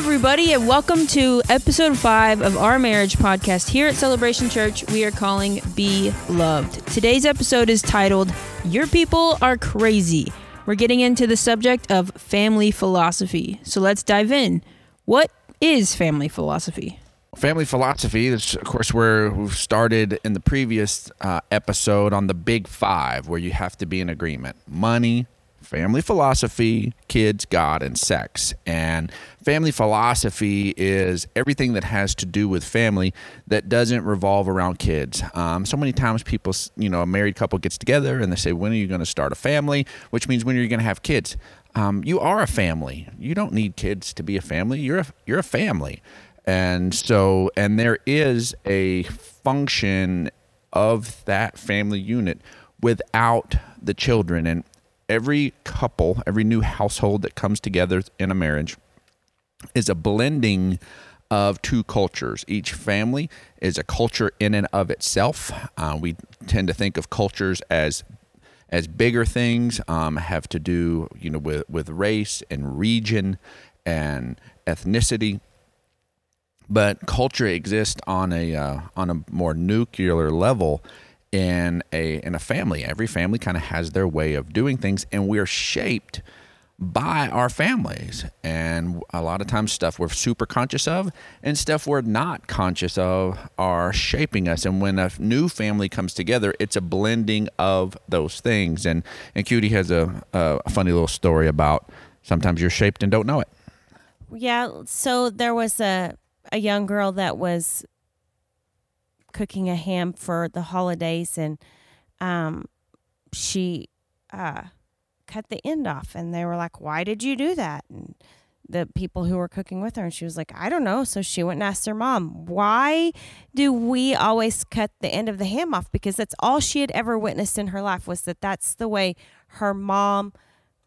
everybody, and welcome to episode five of our marriage podcast here at Celebration Church. We are calling Be Loved. Today's episode is titled Your People Are Crazy. We're getting into the subject of family philosophy. So let's dive in. What is family philosophy? Family philosophy is, of course, where we've started in the previous uh, episode on the big five, where you have to be in agreement money, family philosophy, kids, God, and sex. And family philosophy is everything that has to do with family that doesn't revolve around kids. Um, so many times people, you know, a married couple gets together and they say, when are you going to start a family? Which means when are you going to have kids? Um, you are a family. You don't need kids to be a family. You're a, you're a family. And so, and there is a function of that family unit without the children. And every couple, every new household that comes together in a marriage is a blending of two cultures. Each family is a culture in and of itself. Uh, we tend to think of cultures as as bigger things, um, have to do you know with with race and region and ethnicity. But culture exists on a uh, on a more nuclear level in a in a family. Every family kind of has their way of doing things, and we're shaped by our families. And a lot of times, stuff we're super conscious of and stuff we're not conscious of are shaping us. And when a new family comes together, it's a blending of those things. And and Cutie has a, a funny little story about sometimes you're shaped and don't know it. Yeah. So there was a a young girl that was cooking a ham for the holidays and um, she uh, cut the end off and they were like why did you do that? And the people who were cooking with her and she was like i don't know. So she went and asked her mom why do we always cut the end of the ham off? Because that's all she had ever witnessed in her life was that that's the way her mom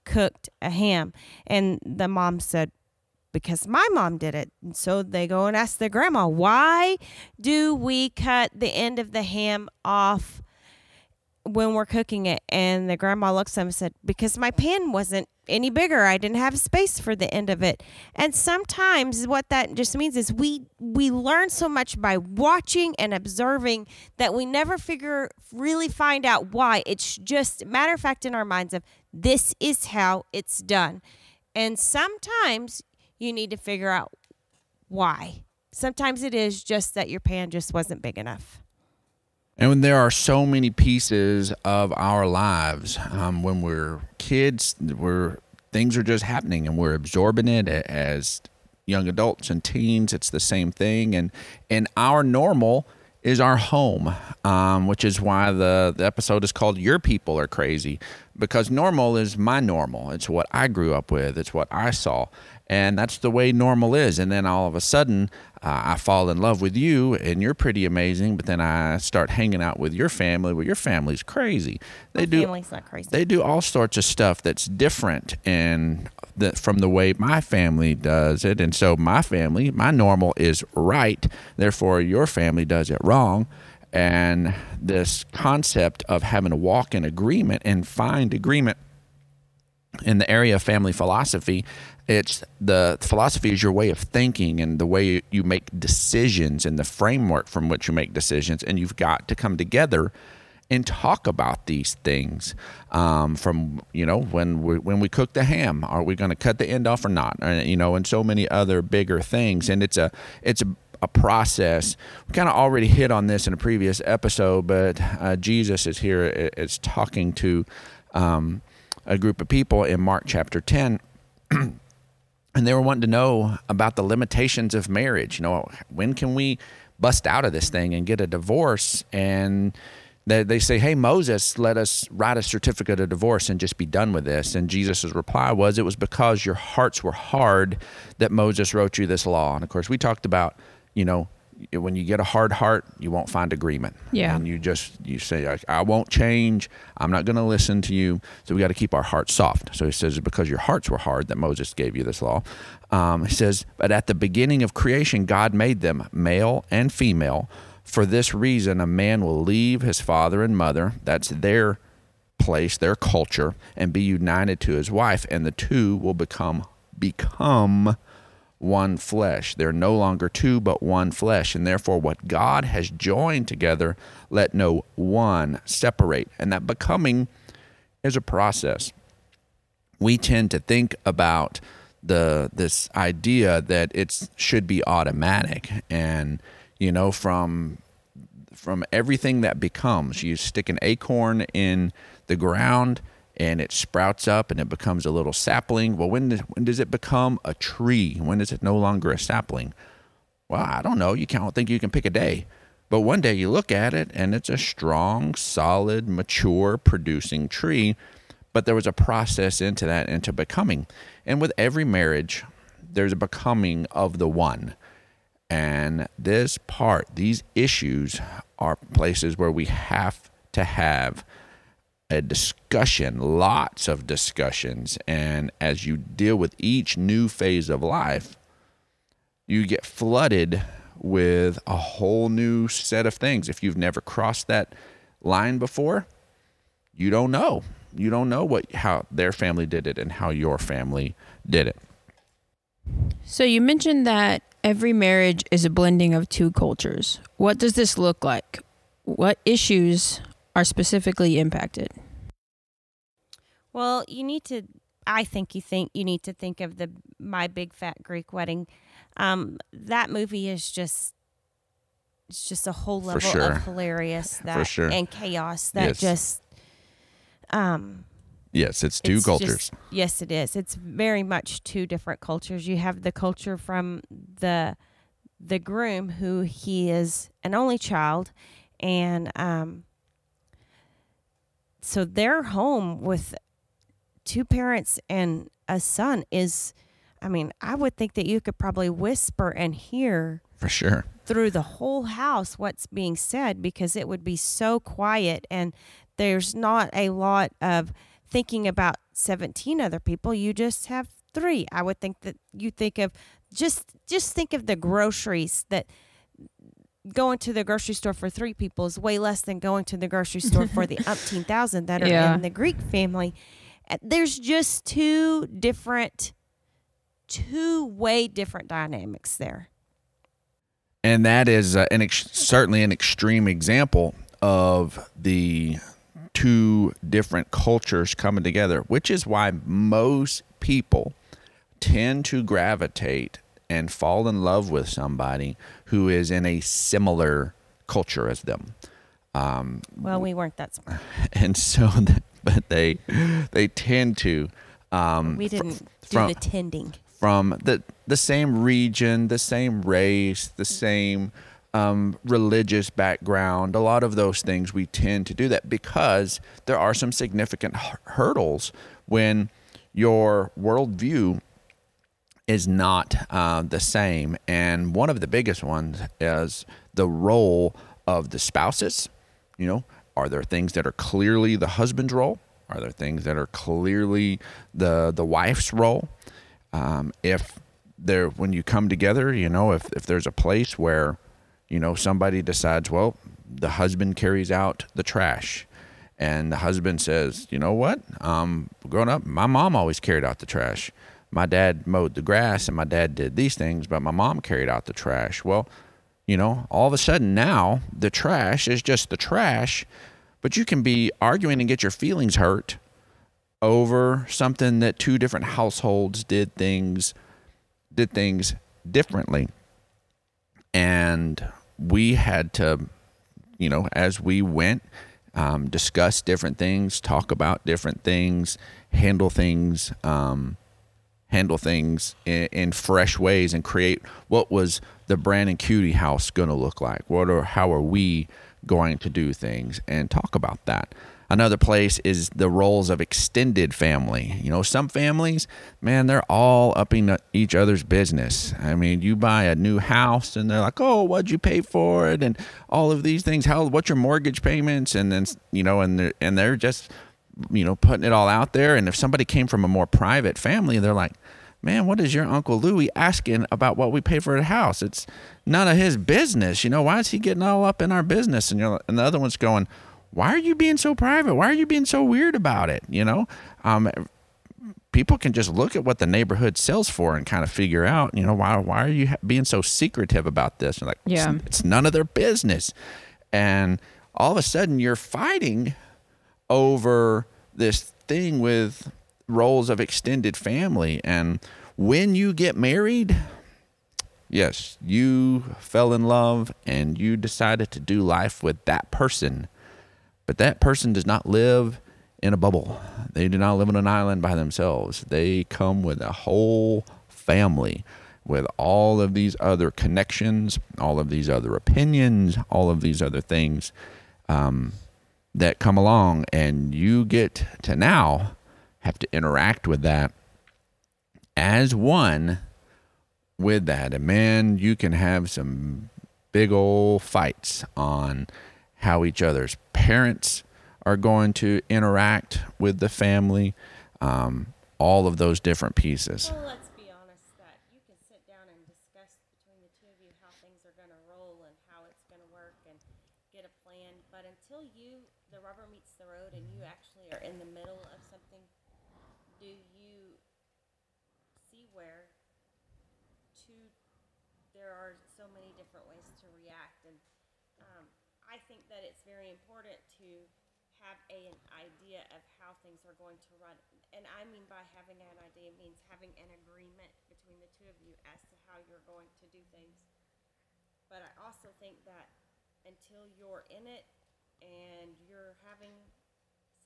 cooked a ham. And the mom said because my mom did it. And so they go and ask their grandma, why do we cut the end of the ham off when we're cooking it? And the grandma looks at them and said, because my pan wasn't any bigger. I didn't have space for the end of it. And sometimes what that just means is we we learn so much by watching and observing that we never figure really find out why. It's just matter of fact in our minds of this is how it's done. And sometimes you need to figure out why. Sometimes it is just that your pan just wasn't big enough. And when there are so many pieces of our lives, um, when we're kids, we're things are just happening, and we're absorbing it as young adults and teens. It's the same thing, and and our normal is our home, um, which is why the, the episode is called Your People Are Crazy, because normal is my normal. It's what I grew up with, it's what I saw and that's the way normal is. And then all of a sudden, uh, I fall in love with you, and you're pretty amazing. But then I start hanging out with your family. Well, your family's crazy. They My do. Family's not crazy. They do all sorts of stuff that's different and from the way my family does it. And so my family, my normal is right. Therefore, your family does it wrong. And this concept of having to walk in agreement and find agreement in the area of family philosophy it's the philosophy is your way of thinking and the way you make decisions and the framework from which you make decisions and you've got to come together and talk about these things um, from you know when we when we cook the ham are we going to cut the end off or not? And, you know and so many other bigger things and it's a it's a, a process we kind of already hit on this in a previous episode but uh, jesus is here is talking to um, a group of people in mark chapter 10 and they were wanting to know about the limitations of marriage. You know, when can we bust out of this thing and get a divorce? And they, they say, Hey, Moses, let us write a certificate of divorce and just be done with this. And Jesus' reply was, It was because your hearts were hard that Moses wrote you this law. And of course, we talked about, you know, when you get a hard heart, you won't find agreement. Yeah. And you just you say, I, I won't change. I'm not going to listen to you. So we got to keep our hearts soft. So he says, because your hearts were hard that Moses gave you this law. Um, he says, but at the beginning of creation, God made them male and female. For this reason, a man will leave his father and mother. That's their place, their culture, and be united to his wife, and the two will become become one flesh. They're no longer two, but one flesh. And therefore, what God has joined together, let no one separate. And that becoming is a process. We tend to think about the this idea that it should be automatic and you know from from everything that becomes you stick an acorn in the ground and it sprouts up and it becomes a little sapling. Well, when, when does it become a tree? When is it no longer a sapling? Well, I don't know. You can't think you can pick a day. But one day you look at it and it's a strong, solid, mature, producing tree. But there was a process into that, into becoming. And with every marriage, there's a becoming of the one. And this part, these issues are places where we have to have a discussion, lots of discussions. And as you deal with each new phase of life, you get flooded with a whole new set of things. If you've never crossed that line before, you don't know. You don't know what how their family did it and how your family did it. So you mentioned that every marriage is a blending of two cultures. What does this look like? What issues are specifically impacted? Well, you need to. I think you think you need to think of the My Big Fat Greek Wedding. Um, that movie is just it's just a whole level sure. of hilarious that sure. and chaos that Yes. just um Yes, it's two it's cultures. just- yes, it is. It's very much two different cultures. You have the culture from the the groom, who he is an only child, and um, so their home with two parents and a son is. I mean, I would think that you could probably whisper and hear for sure. through the whole house what's being said because it would be so quiet and there's not a lot of thinking about 17 other people you just have three i would think that you think of just just think of the groceries that going to the grocery store for three people is way less than going to the grocery store for the umpteen thousand that are Yeah. in the greek family Uh, there's just two different two way different dynamics there and that is uh, an ex- certainly an extreme example of the two different cultures coming together, which is why most people tend to gravitate and fall in love with somebody who is in a similar culture as them. Um, well we weren't that smart and so, that, but they they tend to. Um, We didn't do from- the tending. from the the same region, the same race, the same um, religious background. A lot of those things we tend to do that because there are some significant hu- hurdles when your worldview is not uh, the same. And one of the biggest ones is the role of the spouses. You know, are there things that are clearly the husband's role? Are there things that are clearly the the wife's role? Um, if there, when you come together, you know, if if there's a place where, you know, somebody decides, well, the husband carries out the trash, and the husband says, you know what, um, growing up, my mom always carried out the trash. My dad mowed the grass, and my dad did these things, but my mom carried out the trash. Well, you know, all of a sudden now the trash is just the trash, but you can be arguing and get your feelings hurt over something that two different households did things did things differently. And we had to, you know, as we went, um, discuss different things, talk about different things, handle things, um, handle things in, in fresh ways, and create what was the Brandon Cutie house going to look like? What are how are we going to do things, and talk about that. Another place is the roles of extended family. You know, some families, man, they're all up in each other's business. I mean, you buy a new house and they're like, "Oh, what'd you pay for it?" and all of these things. How what's your mortgage payments? And then you know, and they're, and they're just you know putting it all out there. And if somebody came from a more private family, they're like, "Man, what is your uncle Louie asking about what we pay for a house? It's none of his business. You know, why is he getting all up in our business?" And you're and the other one's going why are you being so private? Why are you being so weird about it? You know, um, people can just look at what the neighborhood sells for and kind of figure out, you know, why why are you ha- being so secretive about this? And like, Yeah. it's, it's none of their business. And all of a sudden, you're fighting over this thing with roles of extended family. And when you get married, yes, you fell in love and you decided to do life with that person. But that person does not live in a bubble. They do not live on an island by themselves. They come with a whole family with all of these other connections, all of these other opinions, all of these other things um, that come along. And you get to now have to interact with that as one with that. And man, you can have some big old fights on how each other's parents are going to interact with the family, um, all of those different pieces. Well, let's be honest that you can sit down and discuss between the two of you how things are going to roll and how it's going to work and get a plan. But until you, the rubber meets the road and you actually are in the middle of something, do you see where two, there are so many different ways to react. And um, I think that it's very important to have a, an idea of how things are going to run. And I mean by having an idea means having an agreement between the two of you as to how you're going to do things. But I also think that until you're in it and you're having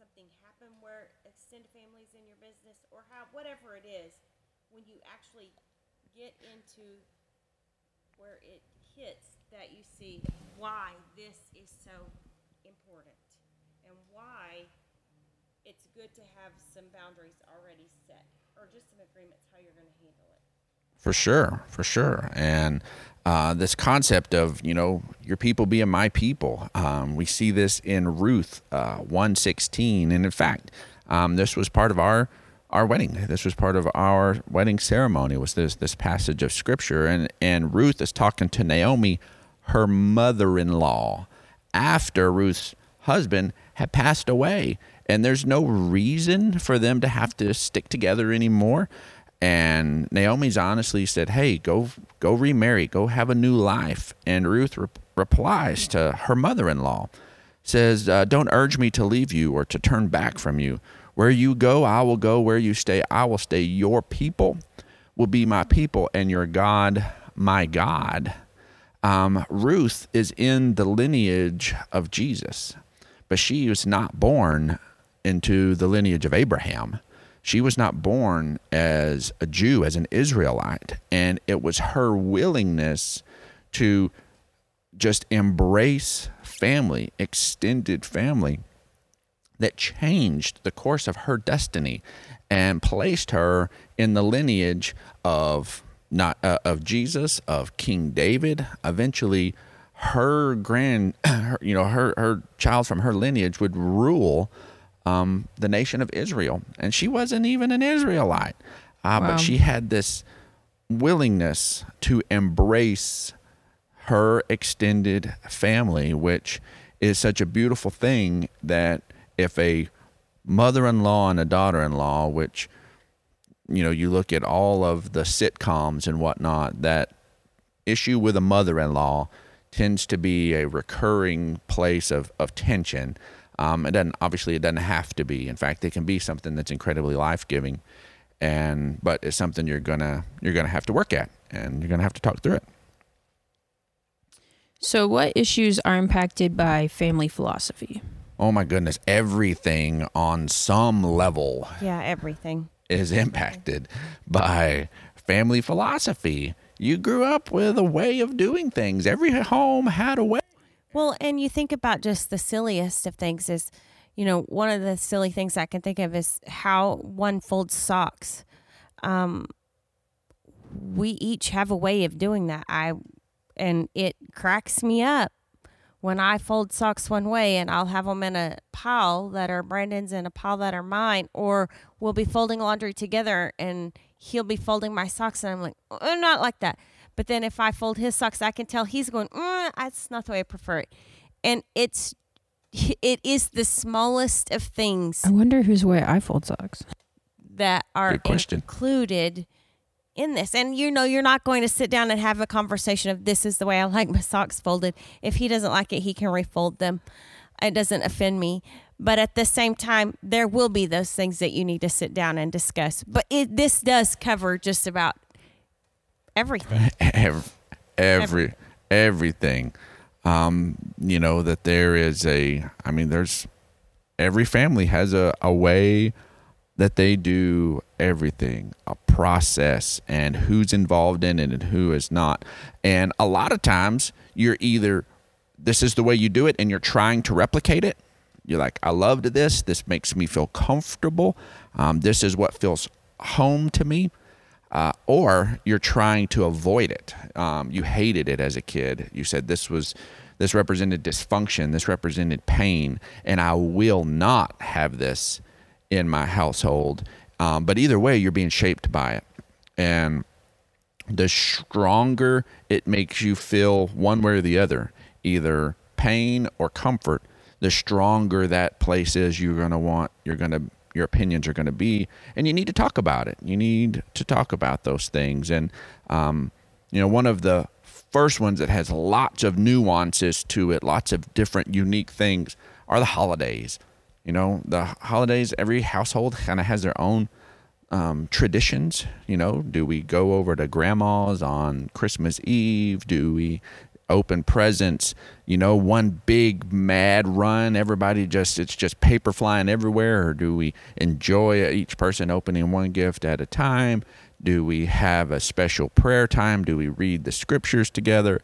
something happen where extended families in your business or how whatever it is, when you actually get into where it hits that you see why this is so important and why it's good to have some boundaries already set or just some agreements how you're going to handle it. For sure, for sure. And uh, this concept of, you know, your people being my people, um, we see this in Ruth uh, 116. And in fact, um, this was part of our our wedding. This was part of our wedding ceremony was this this passage of scripture. And, and Ruth is talking to Naomi, her mother-in-law, after Ruth's husband had passed away. And there's no reason for them to have to stick together anymore. And Naomi's honestly said, "Hey, go go remarry, go have a new life." And Ruth re- replies to her mother-in-law, says, uh, "Don't urge me to leave you or to turn back from you. Where you go, I will go. Where you stay, I will stay. Your people will be my people, and your God, my God." Um, Ruth is in the lineage of Jesus, but she was not born into the lineage of Abraham. She was not born as a Jew, as an Israelite. And it was her willingness to just embrace family, extended family, that changed the course of her destiny and placed her in the lineage of not uh, of Jesus, of King David. Eventually, her grand, her, you know, her her child from her lineage would rule um, the nation of Israel, and she wasn't even an Israelite, uh, Wow. but she had this willingness to embrace her extended family, which is such a beautiful thing that if a mother-in-law and a daughter-in-law, which you know, you look at all of the sitcoms and whatnot, that issue with a mother-in-law tends to be a recurring place of, of tension. Um, it doesn't obviously it doesn't have to be. In fact, it can be something that's incredibly life-giving, and but it's something you're gonna you're gonna have to work at, and you're gonna have to talk through it. So, what issues are impacted by family philosophy? Oh my goodness, everything on some level Yeah, everything. is impacted by family philosophy. You grew up with a way of doing things. Every home had a way. Well, and you think about just the silliest of things is, you know, one of the silly things I can think of is how one folds socks. Um, we each have a way of doing that. I, and it cracks me up when I fold socks one way and I'll have them in a pile that are Brandon's and a pile that are mine, or we'll be folding laundry together and he'll be folding my socks and I'm like, oh, not like that. But then if I fold his socks, I can tell he's going, mm, that's not the way I prefer it. And it's, it is the smallest of things. I wonder whose way I fold socks. that are included in this. And you know, you're not going to sit down and have a conversation of this is the way I like my socks folded. If he doesn't like it, he can refold them. It doesn't offend me. But at the same time, there will be those things that you need to sit down and discuss. But it, this does cover just about everything. every, every everything. Um, you know that there is a. I mean, there's every family has a, a way that they do everything, a process, and who's involved in it and who is not. And a lot of times, you're either this is the way you do it, and you're trying to replicate it. You're like, I loved this. This makes me feel comfortable. Um, this is what feels home to me uh, or you're trying to avoid it. Um, you hated it as a kid. You said this was this represented dysfunction, this represented pain, and I will not have this in my household. Um, but either way, you're being shaped by it, and the stronger it makes you feel one way or the other, either pain or comfort, the stronger that place is you're going to want, you're going to your opinions are going to be, and you need to talk about it. You need to talk about those things. And, um, you know, one of the first ones that has lots of nuances to it, lots of different unique things, are the holidays. You know, the holidays, every household kind of has their own um, traditions. You know, do we go over to grandma's on Christmas Eve? Do we open presents, you know, one big mad run, everybody just it's just paper flying everywhere or do we enjoy each person opening one gift at a time? Do we have a special prayer time? Do we read the scriptures together?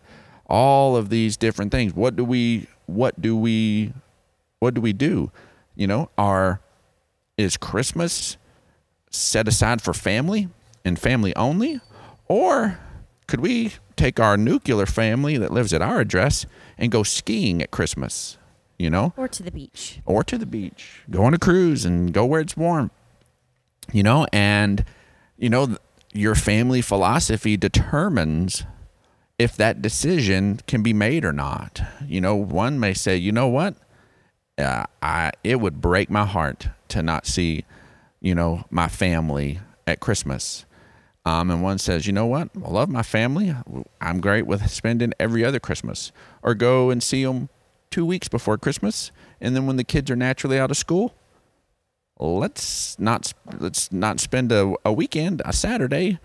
All of these different things. What do we what do we what do we do? You know, are is Christmas set aside for family and family only or could we take our nuclear family that lives at our address and go skiing at Christmas, you know? Or to the beach. Or to the beach. Go on a cruise and go where it's warm. You know, and you know your family philosophy determines if that decision can be made or not. You know, one may say, "You know what? Uh, I it would break my heart to not see, you know, my family at Christmas." Um, and one says, you know what? I love my family. I'm great with spending every other Christmas. Or go and see them two weeks before Christmas. And then when the kids are naturally out of school, let's not let's not spend a, a weekend, a Saturday.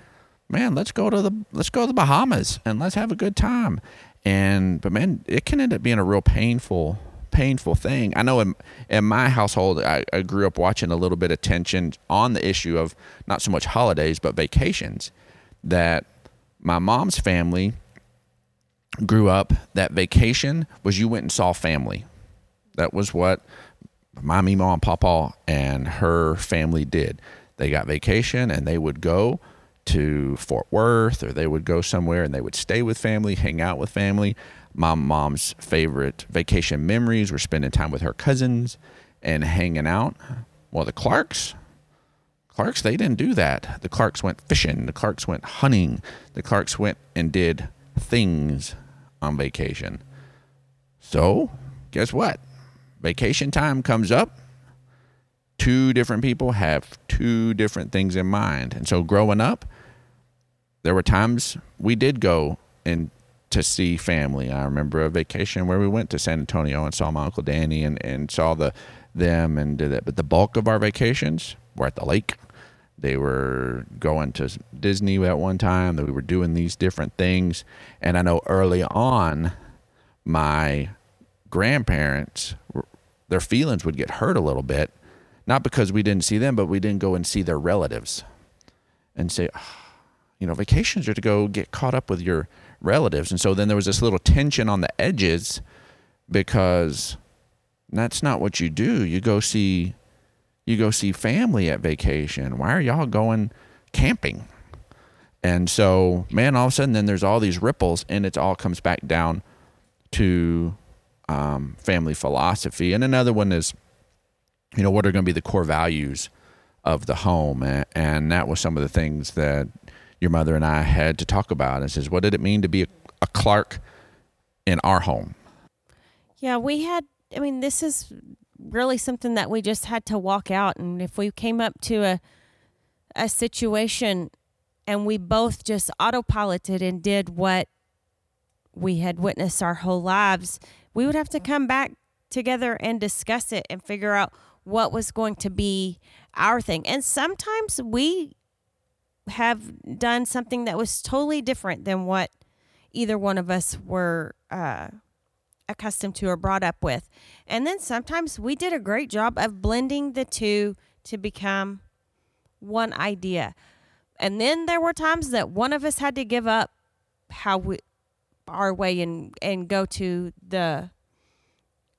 Man, let's go to the let's go to the Bahamas and let's have a good time. And but man, it can end up being a real painful painful thing. I know in, in my household, I, I, grew up watching a little bit of tension on the issue of not so much holidays, but vacations. That my mom's family grew up, that vacation was you went and saw family. That was what my mom, papa, and her family did. They got vacation and they would go to Fort Worth or they would go somewhere and they would stay with family, hang out with family my mom's favorite vacation memories were spending time with her cousins and hanging out. Well, the Clarks, Clarks, they didn't do that. The Clarks went fishing. The Clarks went hunting. The Clarks went and did things on vacation. So, guess what? Vacation time comes up. Two different people have two different things in mind. And so, growing up, there were times we did go and to see family. I remember a vacation where we went to San Antonio and saw my uncle Danny and, and saw the them and did that. But the bulk of our vacations were at the lake. They were going to Disney at one time. That we were doing these different things. And I know early on, my grandparents, their feelings would get hurt a little bit, not because we didn't see them, but we didn't go and see their relatives, and say, oh, you know, vacations are to go get caught up with your relatives. And so then there was this little tension on the edges because that's not what you do. You go see you go see family at vacation. Why are y'all going camping? And so, man, all of a sudden, then there's all these ripples, and it all comes back down to um, family philosophy. And another one is, you know, what are going to be the core values of the home? And, and that was some of the things that your mother and I had to talk about. And says, what did it mean to be a, a Clark in our home? Yeah, we had. I mean, this is really something that we just had to walk out. And if we came up to a a situation and we both just autopiloted and did what we had witnessed our whole lives, we would have to come back together and discuss it and figure out what was going to be our thing. And sometimes we have done something that was totally different than what either one of us were uh, accustomed to or brought up with. And then sometimes we did a great job of blending the two to become one idea. And then there were times that one of us had to give up how we our way and and go to the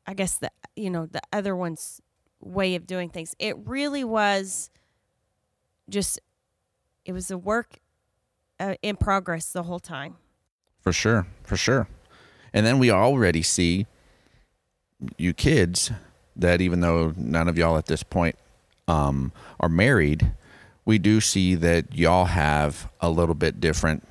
I guess the you know the other one's way of doing things. It really was just it was a work uh, in progress the whole time. For sure, for sure. And then we already see you kids that even though none of y'all at this point um, are married, we do see that y'all have a little bit different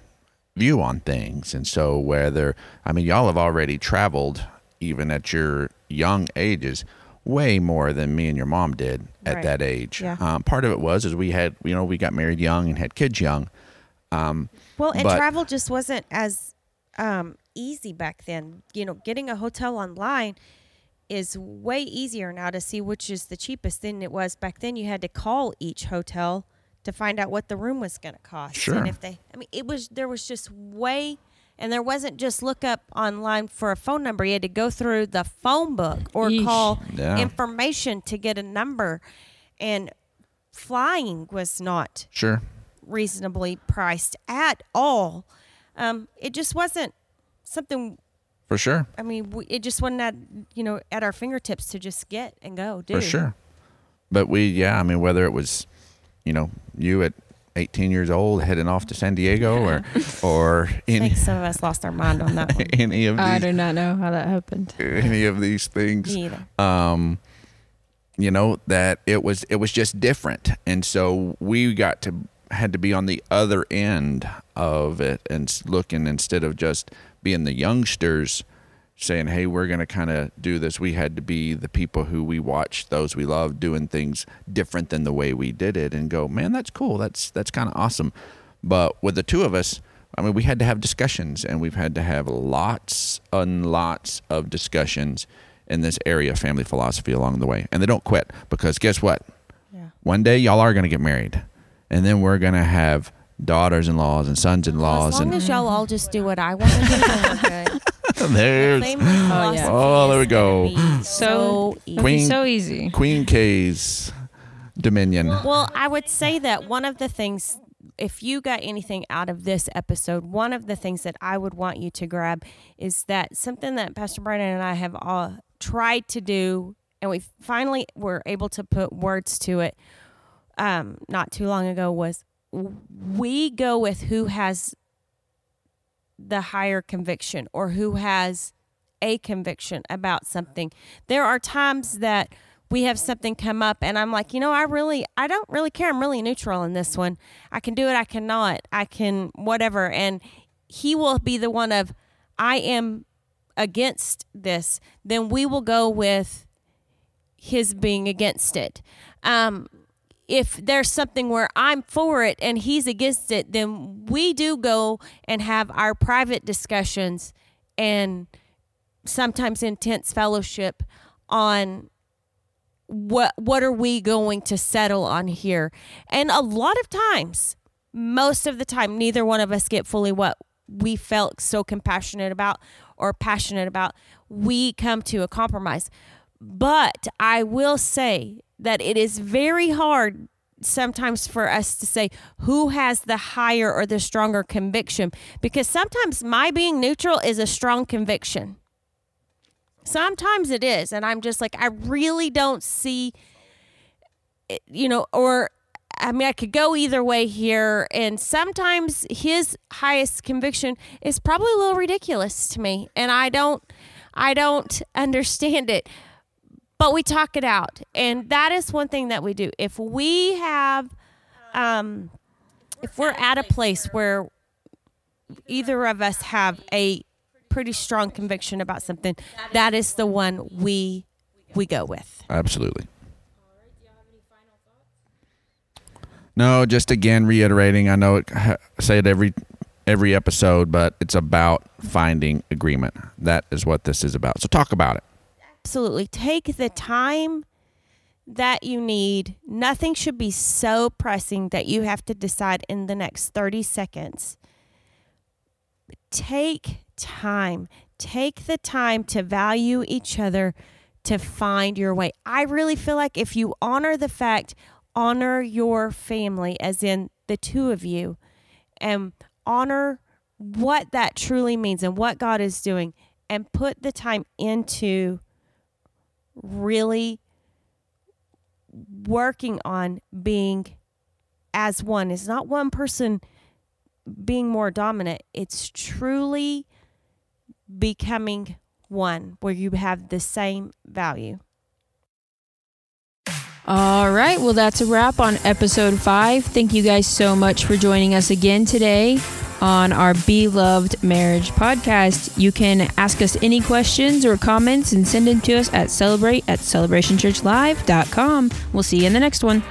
view on things. And so whether I mean y'all have already traveled even at your young ages way more than me and your mom did at Right. that age. Yeah. Um, part of it was is we had you know we got married young and had kids young. Um, Well, and But- travel just wasn't as um, easy back then. You know, getting a hotel online is way easier now to see which is the cheapest than it was back then. You had to call each hotel to find out what the room was going to cost. Sure. And if they, I mean, it was there was just way, and there wasn't just look up online for a phone number. You had to go through the phone book or Yeesh. call Yeah. information to get a number, and flying was not sure. reasonably priced at all. Um, it just wasn't something. For sure. I mean, we, it just wasn't at you know at our fingertips to just get and go. Do For sure. But we, yeah, I mean, whether it was, you know, you at 18 years old heading off to San Diego or, or any, I think some of us lost our mind on that one. any of these, I do not know how that happened. any of these things, Me um, you know, that it was, it was just different. And so we got to, had to be on the other end of it and looking instead of just being the youngsters saying, "Hey, we're going to kind of do this." We had to be the people who we watched, those we love, doing things different than the way we did it, and go, "Man, that's cool. That's that's kind of awesome." But with the two of us, I mean, we had to have discussions, and we've had to have lots and lots of discussions in this area of family philosophy along the way, and they don't quit because guess what? Yeah. One day, y'all are going to get married, and then we're going to have daughters-in-laws and sons-in-laws, As long and as y'all all just do what I want to do, we're good. there's Family yeah. Oh, there we go. So- so easy. Queen- so easy. Queen K's Dominion. Well, I would say that one of the things, if you got anything out of this episode, one of the things that I would want you to grab is that something that Pastor Brandon and I have all tried to do, and we finally were able to put words to it um, not too long ago, was we go with who has the higher conviction or who has a conviction about something. There are times that we have something come up and I'm like, you know, I really I don't really care. I'm really neutral in this one. I can do it, I cannot. I can whatever and he will be the one of I am against this. Then we will go with his being against it. Um if there's something where I'm for it and he's against it, then we do go and have our private discussions and sometimes intense fellowship on what what are we going to settle on here. And a lot of times, most of the time neither one of us get fully what we felt so compassionate about or passionate about. We come to a compromise. But I will say that it is very hard sometimes for us to say who has the higher or the stronger conviction because sometimes my being neutral is a strong conviction. Sometimes it is. And I'm just like, I really don't see, you know, or I mean, I could go either way here. And sometimes his highest conviction is probably a little ridiculous to me. And I don't, I don't understand it. But we talk it out. And that is one thing that we do. If we have, um, if we're at a place where either of us have a pretty strong conviction about something, that is the one we we go with. Absolutely. No, just again reiterating. I know it, I say it every every episode, but it's about finding agreement. That is what this is about. So talk about it. Absolutely. Take the time that you need. Nothing should be so pressing that you have to decide in the next 30 seconds. Take time. Take the time to value each other to find your way. I really feel like if you honor the fact, honor your family, as in the two of you, and honor what that truly means and what God is doing, and put the time into really working on being as one. It's not one person being more dominant, it's truly becoming one where you have the same value. All right. Well, that's a wrap on episode five. Thank you guys so much for joining us again today on our Beloved Marriage podcast. You can ask us any questions or comments and send them to us at celebrate at celebrationchurchlive.com. We'll see you in the next one.